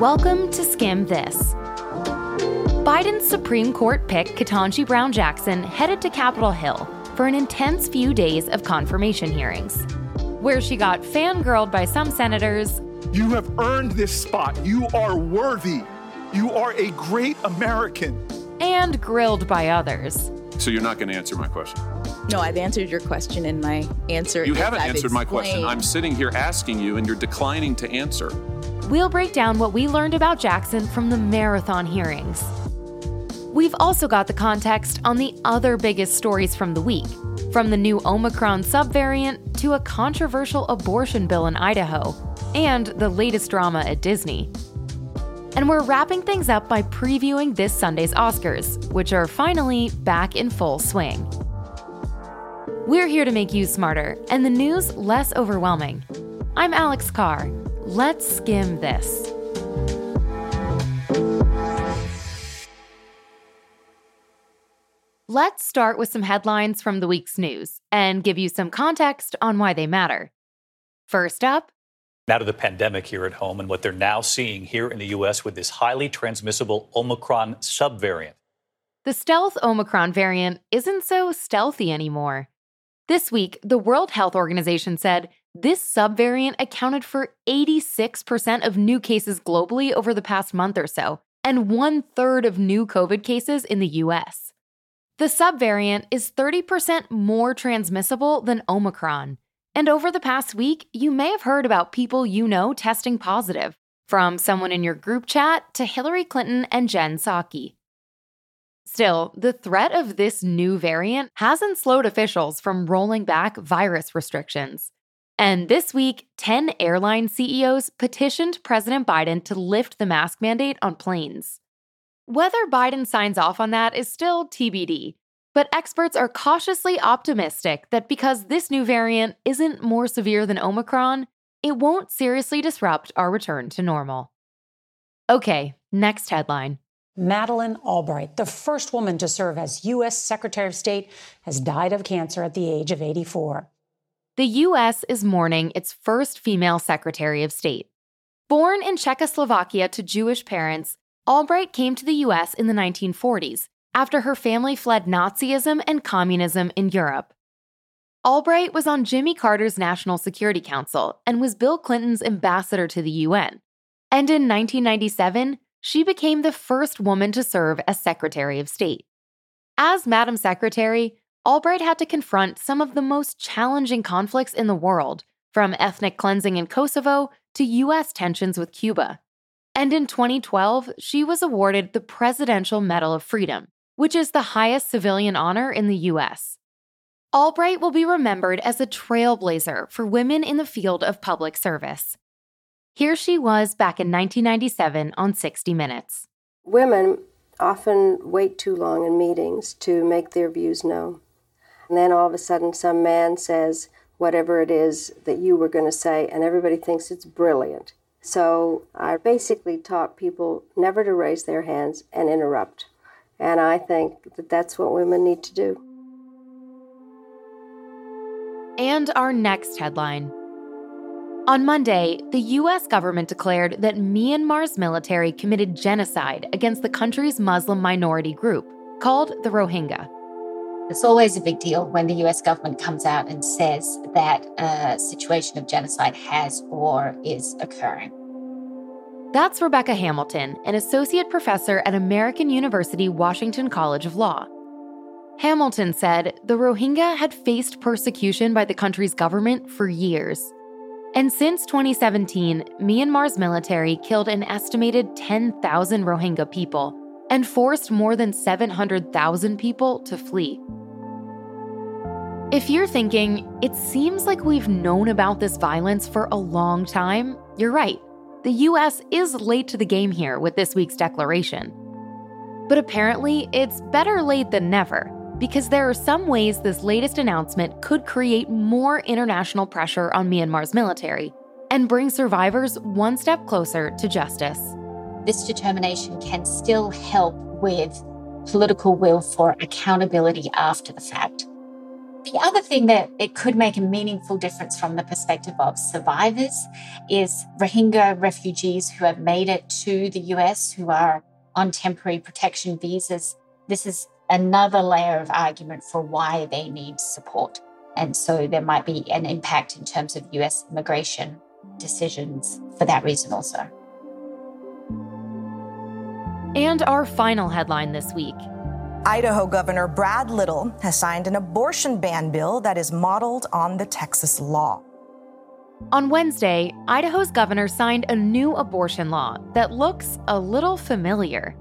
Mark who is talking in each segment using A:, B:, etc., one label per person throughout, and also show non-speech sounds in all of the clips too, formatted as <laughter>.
A: Welcome to Skim This. Biden's Supreme Court pick, Ketanji Brown Jackson, headed to Capitol Hill for an intense few days of confirmation hearings, where she got fangirled by some senators.
B: You have earned this spot. You are worthy. You are a great American.
A: And grilled by others.
C: So you're not going to answer my question?
D: No, I've answered your question in my answer.
C: You haven't
D: I've
C: answered my question. I'm sitting here asking you, and you're declining to answer.
A: We'll break down what we learned about Jackson from the marathon hearings. We've also got the context on the other biggest stories from the week, from the new Omicron subvariant to a controversial abortion bill in Idaho, and the latest drama at Disney. And we're wrapping things up by previewing this Sunday's Oscars, which are finally back in full swing. We're here to make you smarter and the news less overwhelming. I'm Alex Carr. Let's skim this. Let's start with some headlines from the week's news and give you some context on why they matter. First up,
E: Now to the pandemic here at home and what they're now seeing here in the U.S. with this highly transmissible Omicron subvariant.
A: the stealth Omicron variant isn't so stealthy anymore. This week, the World Health Organization said this subvariant accounted for 86% of new cases globally over the past month or so, and one third of new COVID cases in the US. The subvariant is 30% more transmissible than Omicron. And over the past week, you may have heard about people you know testing positive, from someone in your group chat to Hillary Clinton and Jen Psaki. Still, the threat of this new variant hasn't slowed officials from rolling back virus restrictions. And this week, 10 airline CEOs petitioned President Biden to lift the mask mandate on planes. Whether Biden signs off on that is still TBD, but experts are cautiously optimistic that because this new variant isn't more severe than Omicron, it won't seriously disrupt our return to normal. Okay, next headline.
F: Madeleine Albright, the first woman to serve as U.S. Secretary of State, has died of cancer at the age of 84.
A: The U.S. is mourning its first female Secretary of State. Born in Czechoslovakia to Jewish parents, Albright came to the U.S. in the 1940s after her family fled Nazism and communism in Europe. Albright was on Jimmy Carter's National Security Council and was Bill Clinton's ambassador to the UN. And in 1997, she became the first woman to serve as Secretary of State. As Madam Secretary, Albright had to confront some of the most challenging conflicts in the world, from ethnic cleansing in Kosovo to U.S. tensions with Cuba. And in 2012, she was awarded the Presidential Medal of Freedom, which is the highest civilian honor in the U.S. Albright will be remembered as a trailblazer for women in the field of public service. Here she was back in 1997 on 60 Minutes.
G: Women often wait too long in meetings to make their views known. And then all of a sudden, some man says whatever it is that you were going to say, and everybody thinks it's brilliant. So I basically taught people never to raise their hands and interrupt. And I think that that's what women need to do.
A: And our next headline. On Monday, the US government declared that Myanmar's military committed genocide against the country's Muslim minority group, called the Rohingya.
H: It's always a big deal when the US government comes out and says that a situation of genocide has or is occurring.
A: That's Rebecca Hamilton, an associate professor at American University Washington College of Law. Hamilton said the Rohingya had faced persecution by the country's government for years. And since 2017, Myanmar's military killed an estimated 10,000 Rohingya people and forced more than 700,000 people to flee. If you're thinking, it seems like we've known about this violence for a long time, you're right. The US is late to the game here with this week's declaration. But apparently, it's better late than never, because there are some ways this latest announcement could create more international pressure on Myanmar's military and bring survivors one step closer to justice.
H: This determination can still help with political will for accountability after the fact. The other thing that it could make a meaningful difference from the perspective of survivors is Rohingya refugees who have made it to the US who are on temporary protection visas. This is another layer of argument for why they need support. And so there might be an impact in terms of US immigration decisions for that reason also.
A: And our final headline this week
I: Idaho Governor Brad Little has signed an abortion ban bill that is modeled on the Texas law.
A: On Wednesday, Idaho's governor signed a new abortion law that looks a little familiar.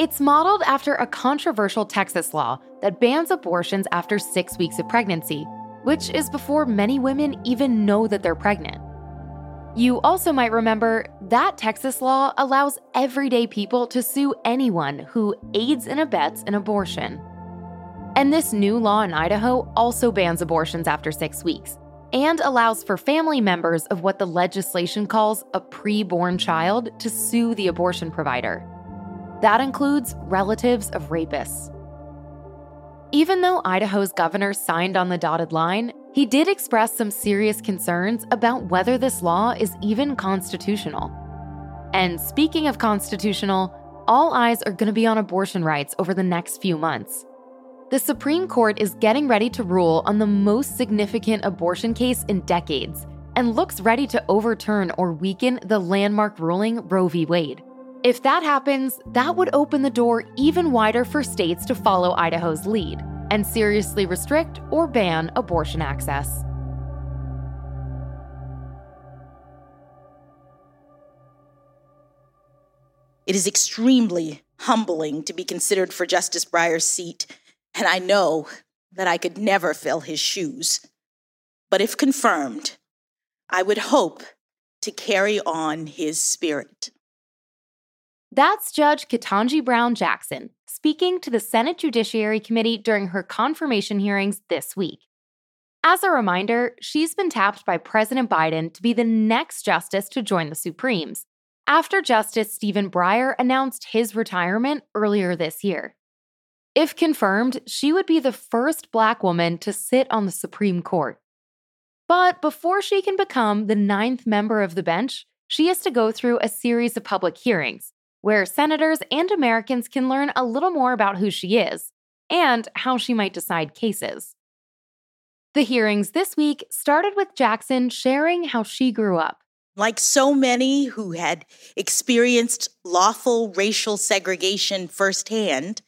A: It's modeled after a controversial Texas law that bans abortions after six weeks of pregnancy, which is before many women even know that they're pregnant. You also might remember that Texas law allows everyday people to sue anyone who aids and abets an abortion. And this new law in Idaho also bans abortions after six weeks and allows for family members of what the legislation calls a preborn child to sue the abortion provider. That includes relatives of rapists. Even though Idaho's governor signed on the dotted line, he did express some serious concerns about whether this law is even constitutional. And speaking of constitutional, all eyes are going to be on abortion rights over the next few months. The Supreme Court is getting ready to rule on the most significant abortion case in decades and looks ready to overturn or weaken the landmark ruling Roe v. Wade. If that happens, that would open the door even wider for states to follow Idaho's lead and seriously restrict or ban abortion access.
D: It is extremely humbling to be considered for Justice Breyer's seat, and I know that I could never fill his shoes. But if confirmed, I would hope to carry on his spirit.
A: That's Judge Ketanji Brown Jackson speaking to the Senate Judiciary Committee during her confirmation hearings this week. As a reminder, she's been tapped by President Biden to be the next justice to join the Supremes, after Justice Stephen Breyer announced his retirement earlier this year. If confirmed, she would be the first Black woman to sit on the Supreme Court. But before she can become the ninth member of the bench, she has to go through a series of public hearings, where senators and Americans can learn a little more about who she is and how she might decide cases. The hearings this week started with Jackson sharing how she grew up.
D: Like so many who had experienced lawful racial segregation firsthand,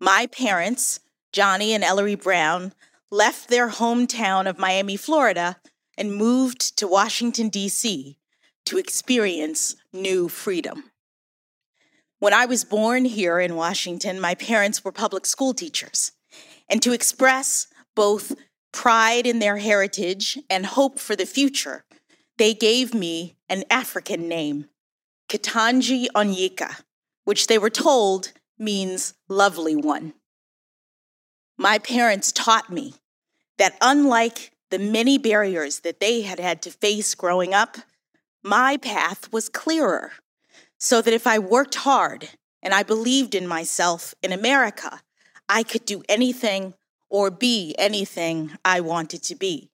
D: my parents, Johnny and Ellery Brown, left their hometown of Miami, Florida, and moved to Washington, D.C. to experience new freedom. When I was born here in Washington, my parents were public school teachers. And to express both pride in their heritage and hope for the future, they gave me an African name, Ketanji Onyeka, which they were told means lovely one. My parents taught me that unlike the many barriers that they had had to face growing up, my path was clearer so that if I worked hard and I believed in myself in America, I could do anything or be anything I wanted to be.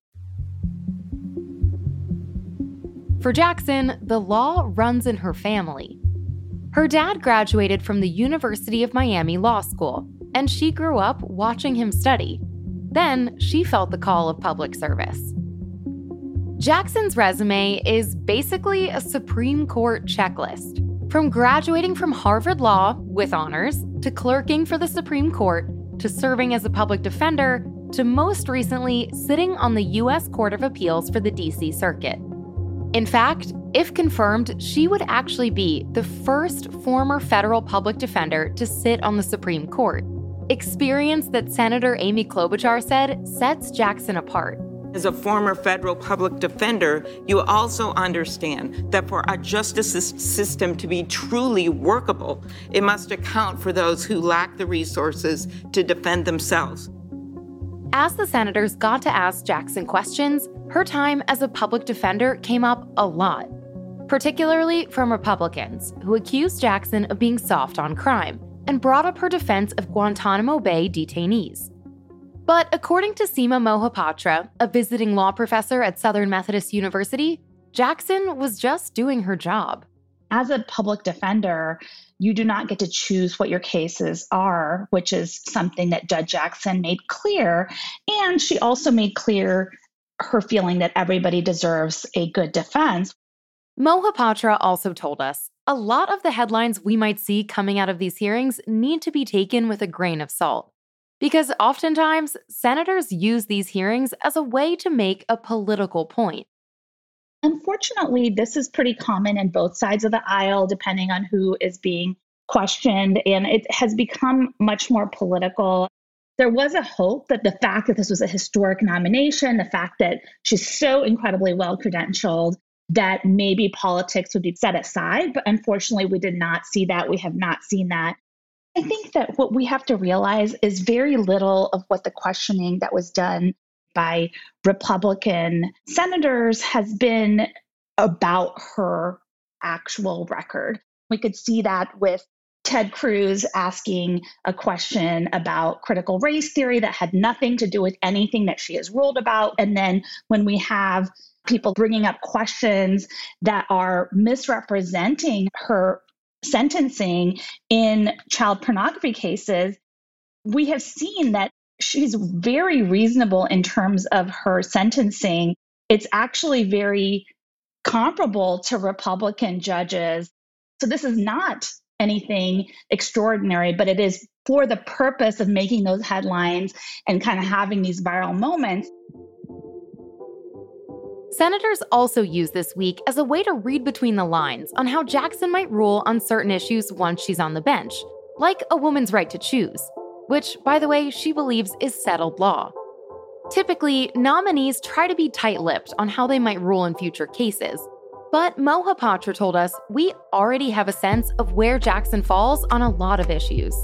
A: For Jackson, the law runs in her family. Her dad graduated from the University of Miami Law School, and she grew up watching him study. Then she felt the call of public service. Jackson's resume is basically a Supreme Court checklist. From graduating from Harvard Law with honors, to clerking for the Supreme Court, to serving as a public defender, to most recently sitting on the U.S. Court of Appeals for the D.C. Circuit. In fact, if confirmed, she would actually be the first former federal public defender to sit on the Supreme Court. Experience that Senator Amy Klobuchar said sets Jackson apart.
J: As a former federal public defender, you also understand that for our justice system to be truly workable, it must account for those who lack the resources to defend themselves.
A: As the senators got to ask Jackson questions, her time as a public defender came up a lot, particularly from Republicans who accused Jackson of being soft on crime and brought up her defense of Guantanamo Bay detainees. But according to Seema Mohapatra, a visiting law professor at Southern Methodist University, Jackson was just doing her job.
K: As a public defender, you do not get to choose what your cases are, which is something that Judge Jackson made clear. And she also made clear her feeling that everybody deserves a good defense.
A: Mohapatra also told us a lot of the headlines we might see coming out of these hearings need to be taken with a grain of salt. Because oftentimes, senators use these hearings as a way to make a political point.
K: Unfortunately, this is pretty common in both sides of the aisle, depending on who is being questioned, and it has become much more political. There was a hope that the fact that this was a historic nomination, the fact that she's so incredibly well credentialed, that maybe politics would be set aside. But unfortunately, we did not see that. We have not seen that. I think that what we have to realize is very little of what the questioning that was done by Republican senators has been about her actual record. We could see that with Ted Cruz asking a question about critical race theory that had nothing to do with anything that she has ruled about. And then when we have people bringing up questions that are misrepresenting her sentencing in child pornography cases, we have seen that she's very reasonable in terms of her sentencing. It's actually very comparable to Republican judges. So this is not anything extraordinary, but it is for the purpose of making those headlines and kind of having these viral moments.
A: Senators also use this week as a way to read between the lines on how Jackson might rule on certain issues once she's on the bench, like a woman's right to choose which, by the way, she believes is settled law. Typically, nominees try to be tight lipped on how they might rule in future cases. But Mohapatra told us we already have a sense of where Jackson falls on a lot of issues.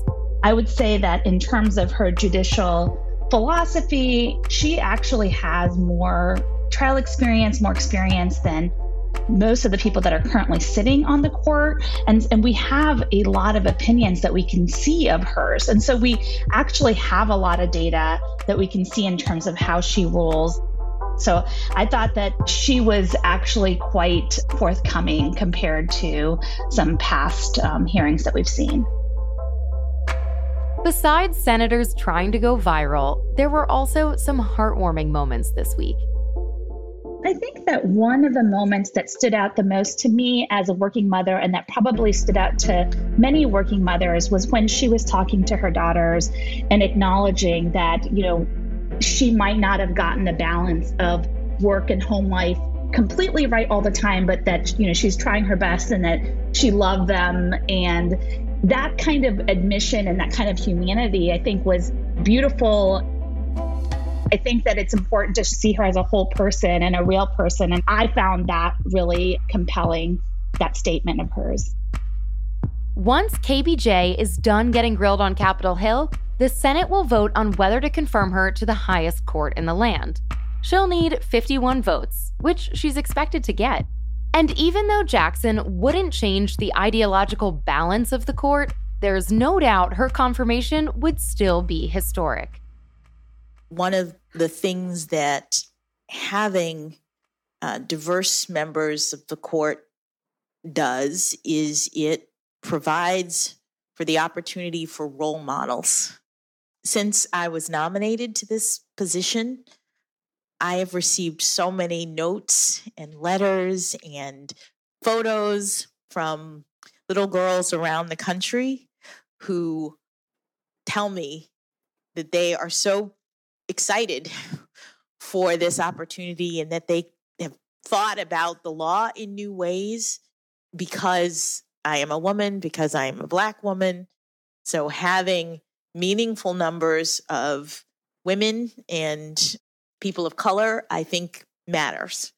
K: I would say that in terms of her judicial philosophy, she actually has more trial experience, more experience than most of the people that are currently sitting on the court. And, and we have a lot of opinions that we can see of hers. And so we actually have a lot of data that we can see in terms of how she rules. So I thought that she was actually quite forthcoming compared to some past um, hearings that we've seen.
A: Besides senators trying to go viral, there were also some heartwarming moments this week.
K: I think that one of the moments that stood out the most to me as a working mother, and that probably stood out to many working mothers, was when she was talking to her daughters and acknowledging that, you know, she might not have gotten the balance of work and home life completely right all the time, but that, you know, she's trying her best and that she loved them. And that kind of admission and that kind of humanity, I think, was beautiful I think that it's important to see her as a whole person and a real person. And I found that really compelling, that statement of hers.
A: Once KBJ is done getting grilled on Capitol Hill, the Senate will vote on whether to confirm her to the highest court in the land. She'll need 51 votes, which she's expected to get. And even though Jackson wouldn't change the ideological balance of the court, there's no doubt her confirmation would still be historic.
D: One of the things that having uh, diverse members of the court does is it provides for the opportunity for role models. Since I was nominated to this position, I have received so many notes and letters and photos from little girls around the country who tell me that they are so excited for this opportunity and that they have thought about the law in new ways because I am a woman, because I am a Black woman. So having meaningful numbers of women and people of color, I think matters.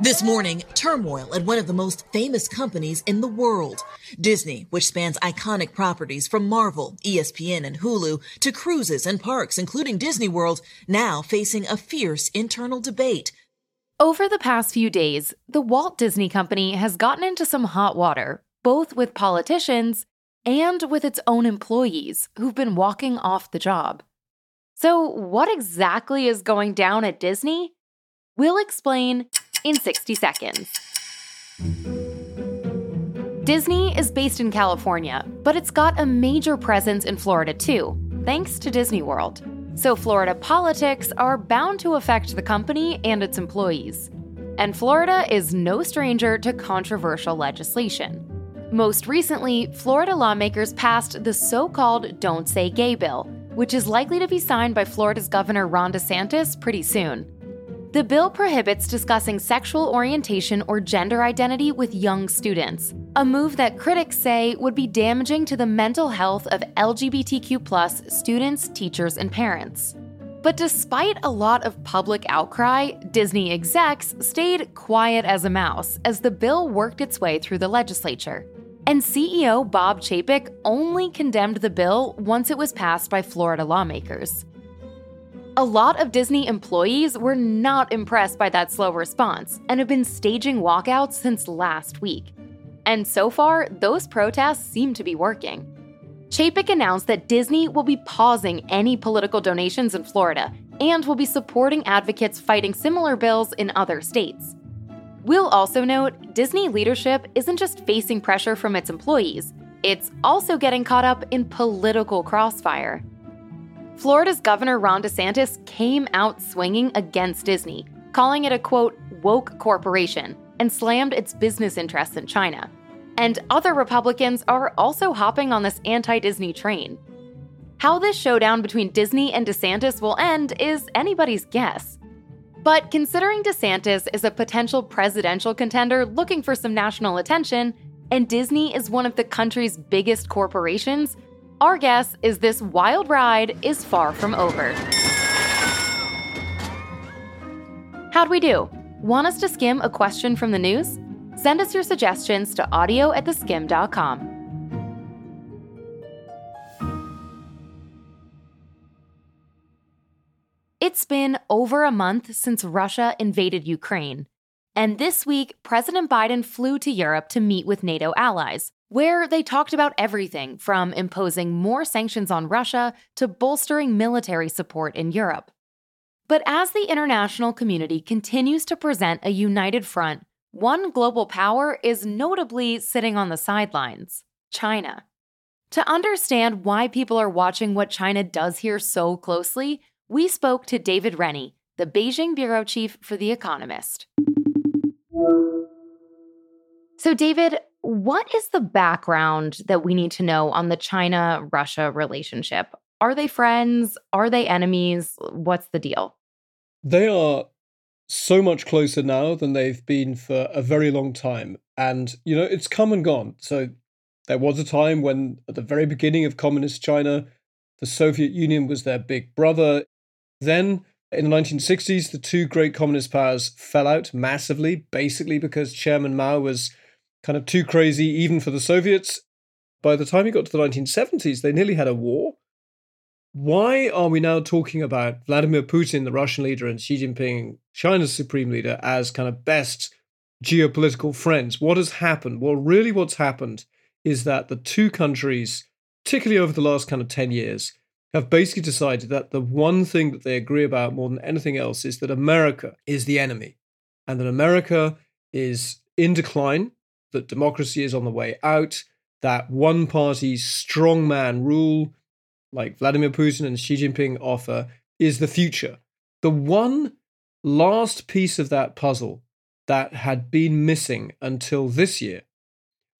L: This morning, turmoil at one of the most famous companies in the world. Disney, which spans iconic properties from Marvel, ESPN, and Hulu to cruises and parks, including Disney World, now facing a fierce internal debate.
A: Over the past few days, the Walt Disney Company has gotten into some hot water, both with politicians and with its own employees who've been walking off the job. So, what exactly is going down at Disney? We'll explain in 60 seconds. Disney is based in California, but it's got a major presence in Florida too, thanks to Disney World. So, Florida politics are bound to affect the company and its employees. And Florida is no stranger to controversial legislation. Most recently, Florida lawmakers passed the so called Don't Say Gay bill, which is likely to be signed by Florida's Governor Ron DeSantis pretty soon. The bill prohibits discussing sexual orientation or gender identity with young students, a move that critics say would be damaging to the mental health of LGBTQ students, teachers, and parents. But despite a lot of public outcry, Disney execs stayed quiet as a mouse as the bill worked its way through the legislature. And CEO Bob Chapek only condemned the bill once it was passed by Florida lawmakers. A lot of Disney employees were not impressed by that slow response and have been staging walkouts since last week. And so far, those protests seem to be working. Chapek announced that Disney will be pausing any political donations in Florida and will be supporting advocates fighting similar bills in other states. We'll also note Disney leadership isn't just facing pressure from its employees, it's also getting caught up in political crossfire. Florida's Governor Ron DeSantis came out swinging against Disney, calling it a quote, woke corporation, and slammed its business interests in China. And other Republicans are also hopping on this anti Disney train. How this showdown between Disney and DeSantis will end is anybody's guess. But considering DeSantis is a potential presidential contender looking for some national attention, and Disney is one of the country's biggest corporations, our guess is this wild ride is far from over. How'd we do? Want us to skim a question from the news? Send us your suggestions to audio at theskim.com. It's been over a month since Russia invaded Ukraine. And this week, President Biden flew to Europe to meet with NATO allies, where they talked about everything from imposing more sanctions on Russia to bolstering military support in Europe. But as the international community continues to present a united front, one global power is notably sitting on the sidelines China. To understand why people are watching what China does here so closely, we spoke to David Rennie, the Beijing bureau chief for The Economist. So, David, what is the background that we need to know on the China Russia relationship? Are they friends? Are they enemies? What's the deal?
M: They are so much closer now than they've been for a very long time. And, you know, it's come and gone. So, there was a time when, at the very beginning of communist China, the Soviet Union was their big brother. Then, in the 1960s, the two great communist powers fell out massively, basically because Chairman Mao was kind of too crazy even for the Soviets. By the time he got to the 1970s, they nearly had a war. Why are we now talking about Vladimir Putin, the Russian leader, and Xi Jinping, China's supreme leader, as kind of best geopolitical friends? What has happened? Well, really, what's happened is that the two countries, particularly over the last kind of 10 years, have basically decided that the one thing that they agree about more than anything else is that America is the enemy and that America is in decline, that democracy is on the way out, that one party strongman rule, like Vladimir Putin and Xi Jinping offer, is the future. The one last piece of that puzzle that had been missing until this year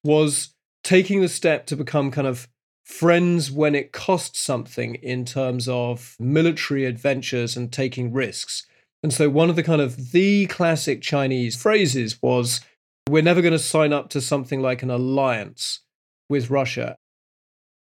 M: was taking the step to become kind of friends when it costs something in terms of military adventures and taking risks. And so one of the kind of the classic Chinese phrases was we're never going to sign up to something like an alliance with Russia.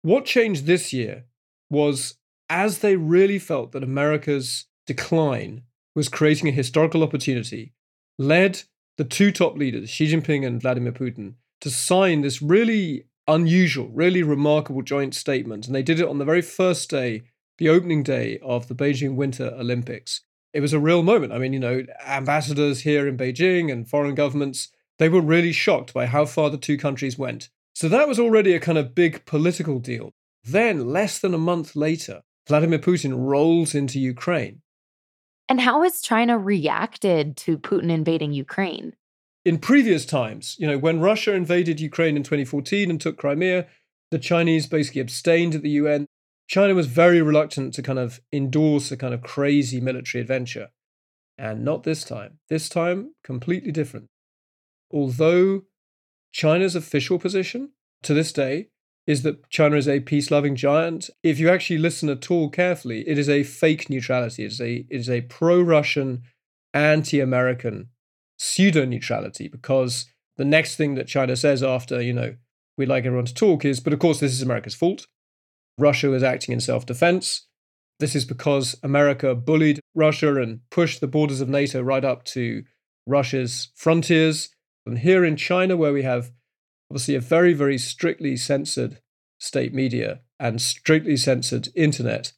M: What changed this year was as they really felt that America's decline was creating a historical opportunity, led the two top leaders, Xi Jinping and Vladimir Putin, to sign this really unusual, really remarkable joint statement. And they did it on the very first day, the opening day of the Beijing Winter Olympics. it was a real moment. I mean, you know, ambassadors here in Beijing and foreign governments, they were really shocked by how far the two countries went. So that was already a kind of big political deal. Then, less than a month later, Vladimir Putin rolls into Ukraine.
A: And how has China reacted to Putin invading Ukraine?
M: In previous times, you know, when Russia invaded Ukraine in 2014 and took Crimea, the Chinese basically abstained at the UN. China was very reluctant to kind of endorse a kind of crazy military adventure. And not this time. This time, completely different. Although China's official position to this day is that China is a peace loving giant, if you actually listen at all carefully, it is a fake neutrality. It is a, it is a pro Russian, anti American pseudo neutrality because the next thing that China says after, you know, we'd like everyone to talk is, but of course, this is America's fault. Russia was acting in self defense. This is because America bullied Russia and pushed the borders of NATO right up to Russia's frontiers. And here in China, where we have obviously a very, very strictly censored state media and strictly censored internet,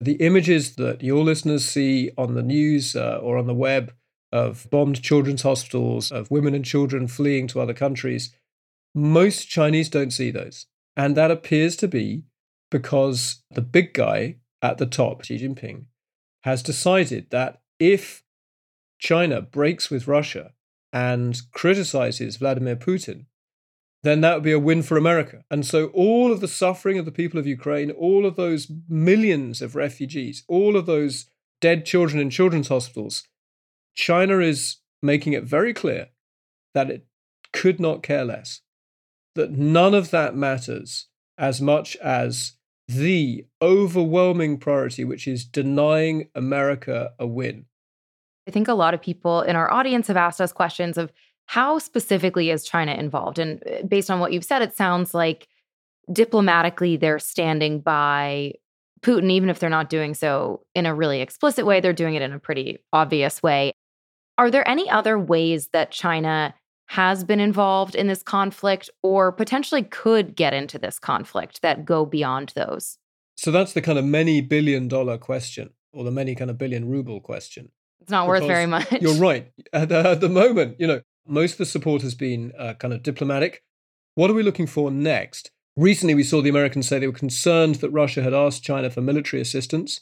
M: the images that your listeners see on the news uh, or on the web of bombed children's hospitals, of women and children fleeing to other countries, most Chinese don't see those. And that appears to be because the big guy at the top, Xi Jinping, has decided that if China breaks with Russia and criticizes Vladimir Putin, then that would be a win for America. And so all of the suffering of the people of Ukraine, all of those millions of refugees, all of those dead children in children's hospitals, China is making it very clear that it could not care less, that none of that matters as much as the overwhelming priority, which is denying America a win.
A: I think a lot of people in our audience have asked us questions of how specifically is China involved? And uh, based on what you've said, it sounds like diplomatically they're standing by Putin, even if they're not doing so in a really explicit way, they're doing it in a pretty obvious way. Are there any other ways that China has been involved in this conflict or potentially could get into this conflict that go beyond those?
M: So that's the kind of many billion dollar question or the many kind of billion ruble question.
A: It's not worth very much.
M: You're right. At the, at the, moment, you know, most of the support has been uh, kind of diplomatic. What are we looking for next? Recently, we saw the Americans say they were concerned that Russia had asked China for military assistance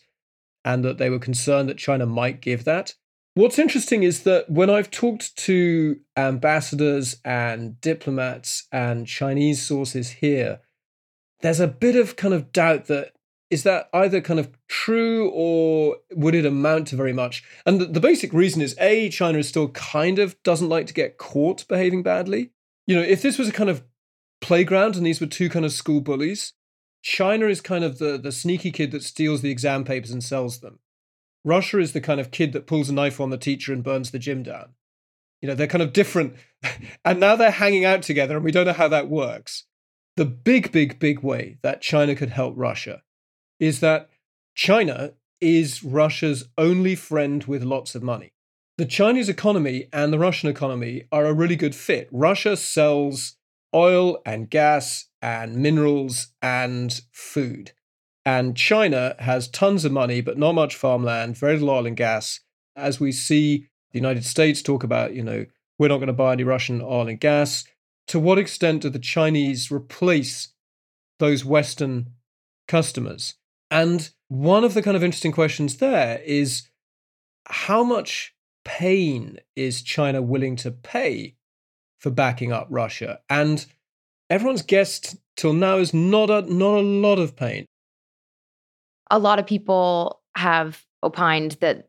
M: and that they were concerned that China might give that. What's interesting is that when I've talked to ambassadors and diplomats and Chinese sources here, there's a bit of kind of doubt that is that either kind of true or would it amount to very much? And the, the basic reason is A, China is still kind of doesn't like to get caught behaving badly. You know, if this was a kind of playground and these were two kind of school bullies, China is kind of the, the sneaky kid that steals the exam papers and sells them. Russia is the kind of kid that pulls a knife on the teacher and burns the gym down. You know, they're kind of different. <laughs> and now they're hanging out together, and we don't know how that works. The big, big, big way that China could help Russia is that China is Russia's only friend with lots of money. The Chinese economy and the Russian economy are a really good fit. Russia sells oil and gas and minerals and food. And China has tons of money, but not much farmland, very little oil and gas. As we see the United States talk about, you know, we're not going to buy any Russian oil and gas. To what extent do the Chinese replace those Western customers? And one of the kind of interesting questions there is how much pain is China willing to pay for backing up Russia? And everyone's guessed till now is not a, not a lot of pain
A: a lot of people have opined that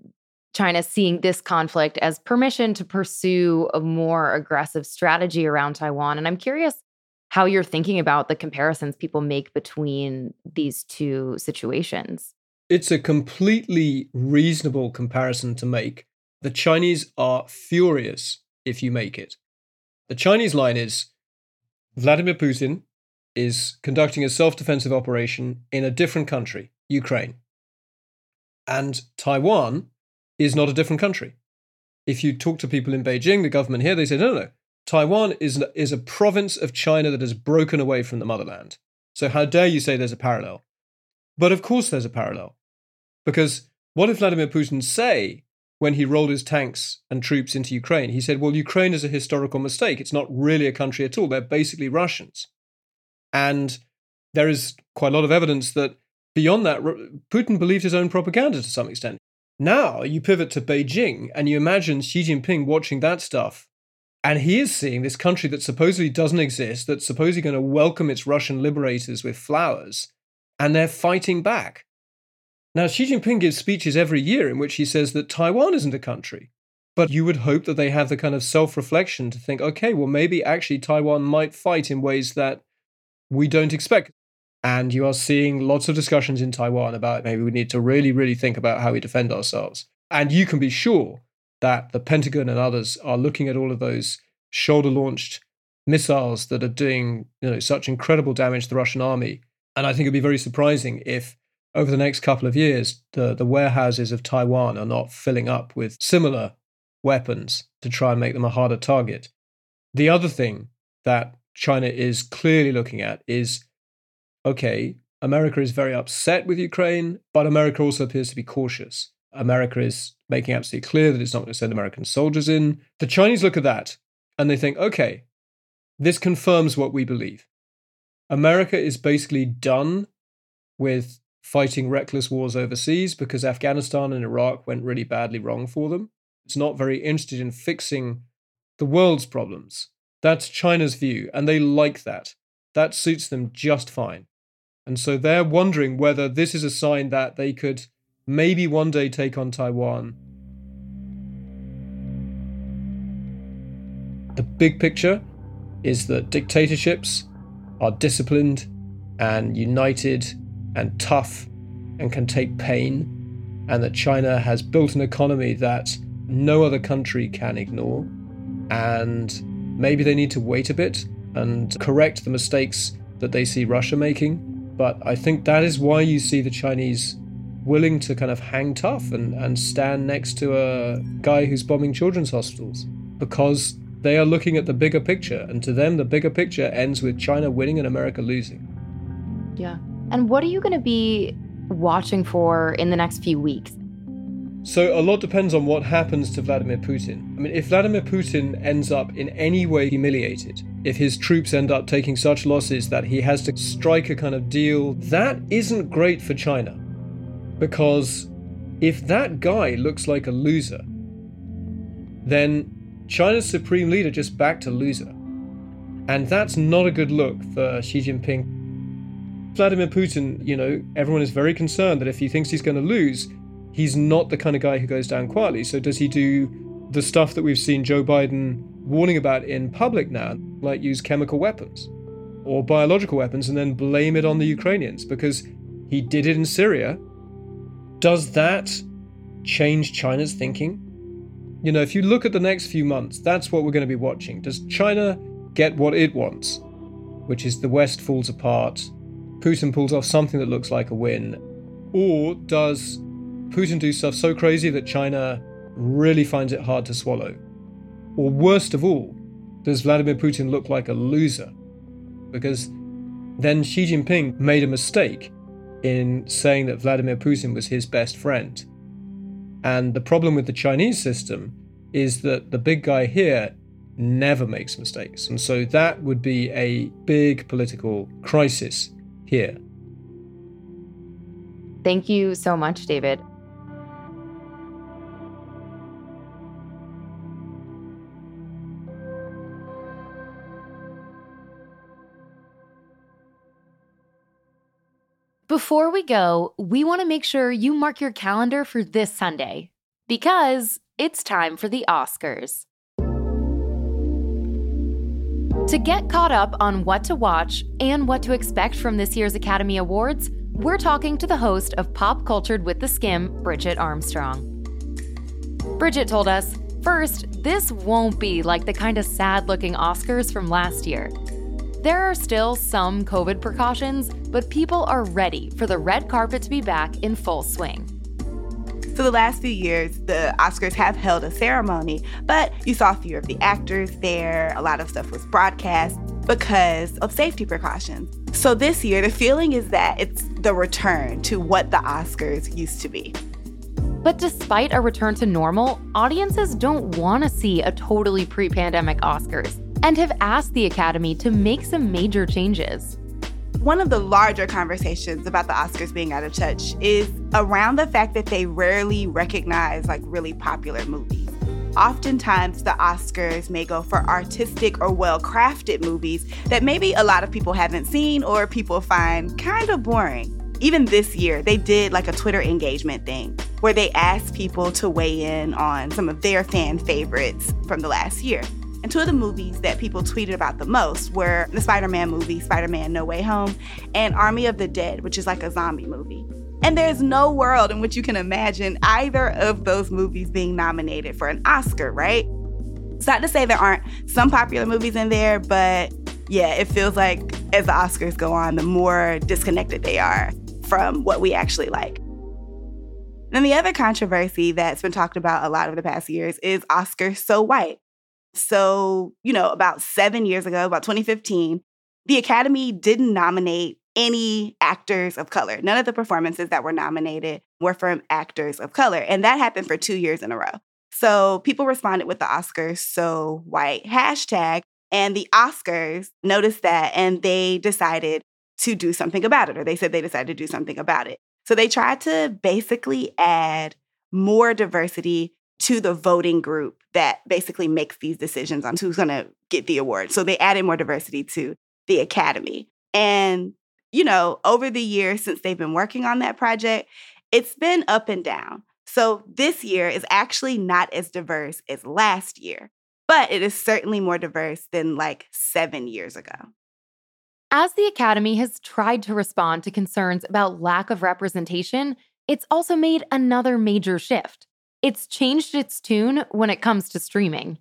A: China seeing this conflict as permission to pursue a more aggressive strategy around Taiwan. And I'm curious how you're thinking about the comparisons people make between these two situations.
M: It's a completely reasonable comparison to make. The Chinese are furious if you make it. The Chinese line is Vladimir Putin is conducting a self defensive operation in a different country. Ukraine. And Taiwan is not a different country. If you talk to people in Beijing, the government here, they say, no, no, no. Taiwan is, is a province of China that has broken away from the motherland. So how dare you say there's a parallel? But of course there's a parallel. Because what did Vladimir Putin say when he rolled his tanks and troops into Ukraine? He said, well, Ukraine is a historical mistake. It's not really a country at all. They're basically Russians. And there is quite a lot of evidence that beyond that, Putin believed his own propaganda to some extent. Now you pivot to Beijing and you imagine Xi Jinping watching that stuff. And he is seeing this country that supposedly doesn't exist, that's supposedly going to welcome its Russian liberators with flowers, and they're fighting back. Now, Xi Jinping gives speeches every year in which he says that Taiwan isn't a country. But you would hope that they have the kind of self reflection to think, okay, well, maybe actually Taiwan might fight in ways that we don't expect. And you are seeing lots of discussions in Taiwan about maybe we need to really, really think about how we defend ourselves. And you can be sure that the Pentagon and others are looking at all of those shoulder launched missiles that are doing you know, such incredible damage to the Russian army. And I think it'd be very surprising if over the next couple of years, the, the warehouses of Taiwan are not filling up with similar weapons to try and make them a harder target. The other thing that China is clearly looking at is okay, America is very upset with Ukraine, but America also appears to be cautious. America is making absolutely clear that it's not going to send American soldiers in. The Chinese look at that and they think, okay, this confirms what we believe. America is basically done with fighting reckless wars overseas because Afghanistan and Iraq went really badly wrong for them. It's not very interested in fixing the world's problems. That's China's view, and they like that. That suits them just fine. And so they're wondering whether this is a sign that they could maybe one day take on Taiwan. The big picture is that dictatorships are disciplined and united and tough and can take pain, and that China has built an economy that no other country can ignore. And maybe they need to wait a bit and correct the mistakes that they see Russia making but I think that is why you see the Chinese willing to kind of hang tough and, and stand next to a guy who's bombing children's hospitals because they are looking at the bigger picture. And to them, the bigger picture ends with China winning and America losing.
A: Yeah. And what are you going to be watching for in the next few weeks?
M: So, a lot depends on what happens to Vladimir Putin. I mean, if Vladimir Putin ends up in any way humiliated, if his troops end up taking such losses that he has to strike a kind of deal, that isn't great for China. Because if that guy looks like a loser, then China's supreme leader just backed a loser. And that's not a good look for Xi Jinping. Vladimir Putin, you know, everyone is very concerned that if he thinks he's going to lose, he's not the kind of guy who goes down quietly. So does he do the stuff that we've seen Joe Biden warning about in public now, like use chemical weapons or biological weapons and then blame it on the Ukrainians because he did it in Syria. Does that change China's thinking? You know, if you look at the next few months, that's what we're going to be watching. Does China get what it wants, which is the West falls apart, Putin pulls off something that looks like a win, or does Putin do stuff so crazy that China really finds it hard to swallow? Or worst of all, does Vladimir Putin look like a loser? Because then Xi Jinping made a mistake in saying that Vladimir Putin was his best friend. And the problem with the Chinese system is that the big guy here never makes mistakes. And so that would be a big political crisis here.
A: Thank you so much, David. Before we go, we want to make sure you mark your calendar for this Sunday because it's time for the Oscars. To get caught up on what to watch and what to expect from this year's Academy Awards, we're talking to the host of Pop Cultured with the Skim, Bridget Armstrong. Bridget told us first, this won't be like the kind of sad looking Oscars from last year. There are still some COVID precautions, but people are ready for the red carpet to be back in full swing.
N: For the last few years, the Oscars have held a ceremony, but you saw fewer of the actors there. A lot of stuff was broadcast because of safety precautions. So, this year, the feeling is that it's the return to what the Oscars used to be.
A: But despite a return to normal, audiences don't want to see a totally pre pandemic Oscars and have asked the Academy to make some major changes.
N: One of the larger conversations about the Oscars being out of touch is around the fact that they rarely recognize like really popular movies. Oftentimes, the Oscars may go for artistic or well crafted movies that maybe a lot of people haven't seen or people find kind of boring. Even this year, they did like a Twitter engagement thing where they asked people to weigh in on some of their fan favorites from the last year. And two of the movies that people tweeted about the most were the Spider Man movie, Spider Man No Way Home, and Army of the Dead, which is like a zombie movie. And there's no world in which you can imagine either of those movies being nominated for an Oscar, right? It's not to say there aren't some popular movies in there, but yeah, it feels like as the Oscars go on, the more disconnected they are from what we actually like. Then the other controversy that's been talked about a lot over the past years is Oscar so white. So, you know, about seven years ago, about 2015, the Academy didn't nominate any actors of color. None of the performances that were nominated were from actors of color. And that happened for two years in a row. So people responded with the Oscars so white hashtag. And the Oscars noticed that and they decided to do something about it, or they said they decided to do something about it. So they tried to basically add more diversity to the voting group that basically makes these decisions on who's going to get the award. So they added more diversity to the Academy. And, you know, over the years since they've been working on that project, it's been up and down. So this year is actually not as diverse as last year, but it is certainly more diverse than like seven years ago.
A: As the Academy has tried to respond to concerns about lack of representation, it's also made another major shift. It's changed its tune when it comes to streaming.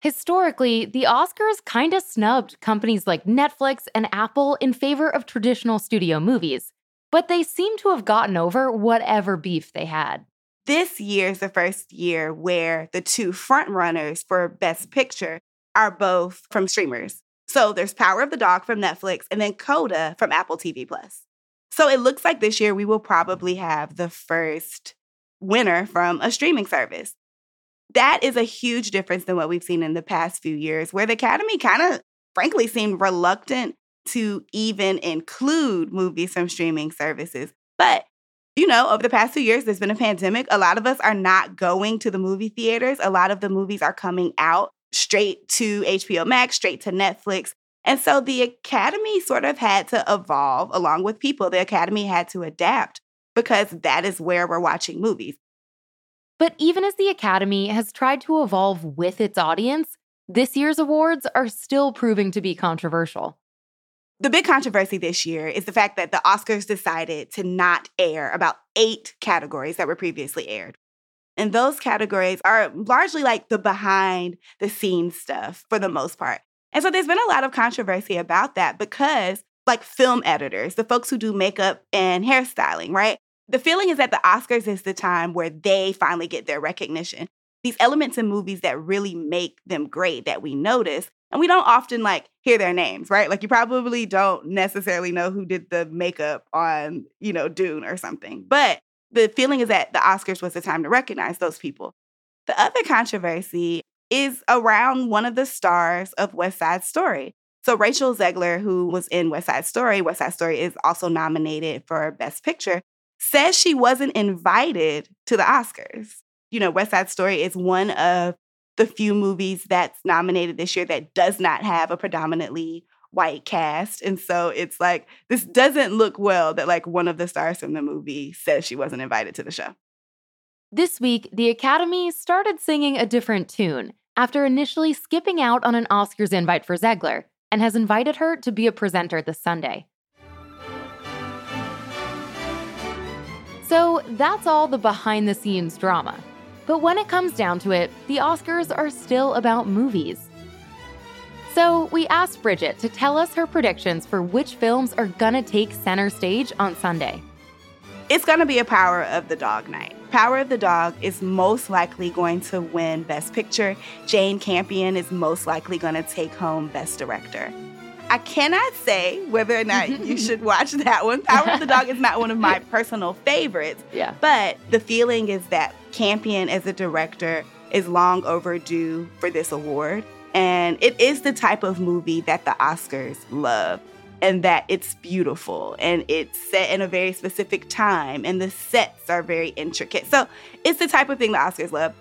A: Historically, the Oscars kinda snubbed companies like Netflix and Apple in favor of traditional studio movies, but they seem to have gotten over whatever beef they had.
N: This year is the first year where the two frontrunners for Best Picture are both from streamers. So there's Power of the Dog from Netflix and then Coda from Apple TV Plus. So it looks like this year we will probably have the first winner from a streaming service. That is a huge difference than what we've seen in the past few years, where the Academy kind of, frankly, seemed reluctant to even include movies from streaming services. But, you know, over the past few years, there's been a pandemic. A lot of us are not going to the movie theaters. A lot of the movies are coming out straight to HBO Max, straight to Netflix. And so the Academy sort of had to evolve along with people. The Academy had to adapt because that is where we're watching movies.
A: But even as the Academy has tried to evolve with its audience, this year's awards are still proving to be controversial.
N: The big controversy this year is the fact that the Oscars decided to not air about eight categories that were previously aired. And those categories are largely like the behind the scenes stuff for the most part. And so there's been a lot of controversy about that because, like film editors, the folks who do makeup and hairstyling, right? The feeling is that the Oscars is the time where they finally get their recognition. These elements in movies that really make them great that we notice. And we don't often like hear their names, right? Like you probably don't necessarily know who did the makeup on, you know, Dune or something. But the feeling is that the Oscars was the time to recognize those people. The other controversy is around one of the stars of West Side Story. So Rachel Zegler, who was in West Side Story, West Side Story is also nominated for Best Picture says she wasn't invited to the Oscars. You know, West Side Story is one of the few movies that's nominated this year that does not have a predominantly white cast. And so it's like, this doesn't look well that like one of the stars from the movie says she wasn't invited to the show.
A: This week, the Academy started singing a different tune after initially skipping out on an Oscars invite for Zegler and has invited her to be a presenter this Sunday. So that's all the behind the scenes drama. But when it comes down to it, the Oscars are still about movies. So we asked Bridget to tell us her predictions for which films are gonna take center stage on Sunday.
N: It's gonna be a Power of the Dog night. Power of the Dog is most likely going to win Best Picture. Jane Campion is most likely gonna take home Best Director. I cannot say whether or not you <laughs> should watch that one. Power of the Dog is not one of my <laughs> personal favorites.
A: Yeah.
N: But the feeling is that Campion as a director is long overdue for this award. And it is the type of movie that the Oscars love and that it's beautiful and it's set in a very specific time and the sets are very intricate. So it's the type of thing the Oscars love.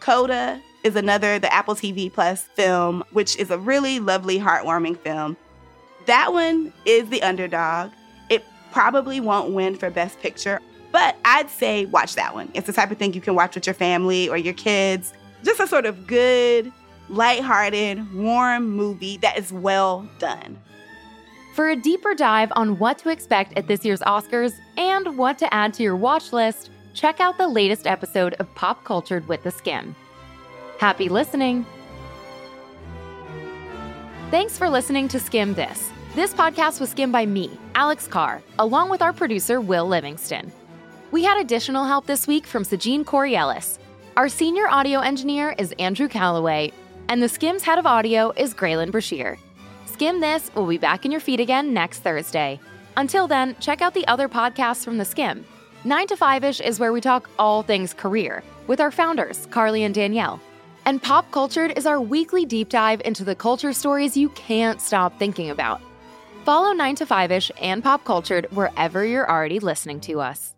N: Coda is another, the Apple TV Plus film, which is a really lovely, heartwarming film. That one is the underdog. It probably won't win for Best Picture, but I'd say watch that one. It's the type of thing you can watch with your family or your kids. Just a sort of good, lighthearted, warm movie that is well done.
A: For a deeper dive on what to expect at this year's Oscars and what to add to your watch list, check out the latest episode of Pop Cultured with the Skimm. Happy listening! Thanks for listening to Skimm This. This podcast was skimmed by me, Alex Carr, along with our producer, Will Livingston. We had additional help this week from Sajine Corielis. Our senior audio engineer is Andrew Calloway, and the Skimm's head of audio is Graylin Brashear. Skimm This will be back in your feed again next Thursday. Until then, check out the other podcasts from the Skimm. 9 to 5 ish is where we talk all things career with our founders, Carly and Danielle. And Pop Cultured is our weekly deep dive into the culture stories you can't stop thinking about. Follow 9 to 5 ish and Pop Cultured wherever you're already listening to us.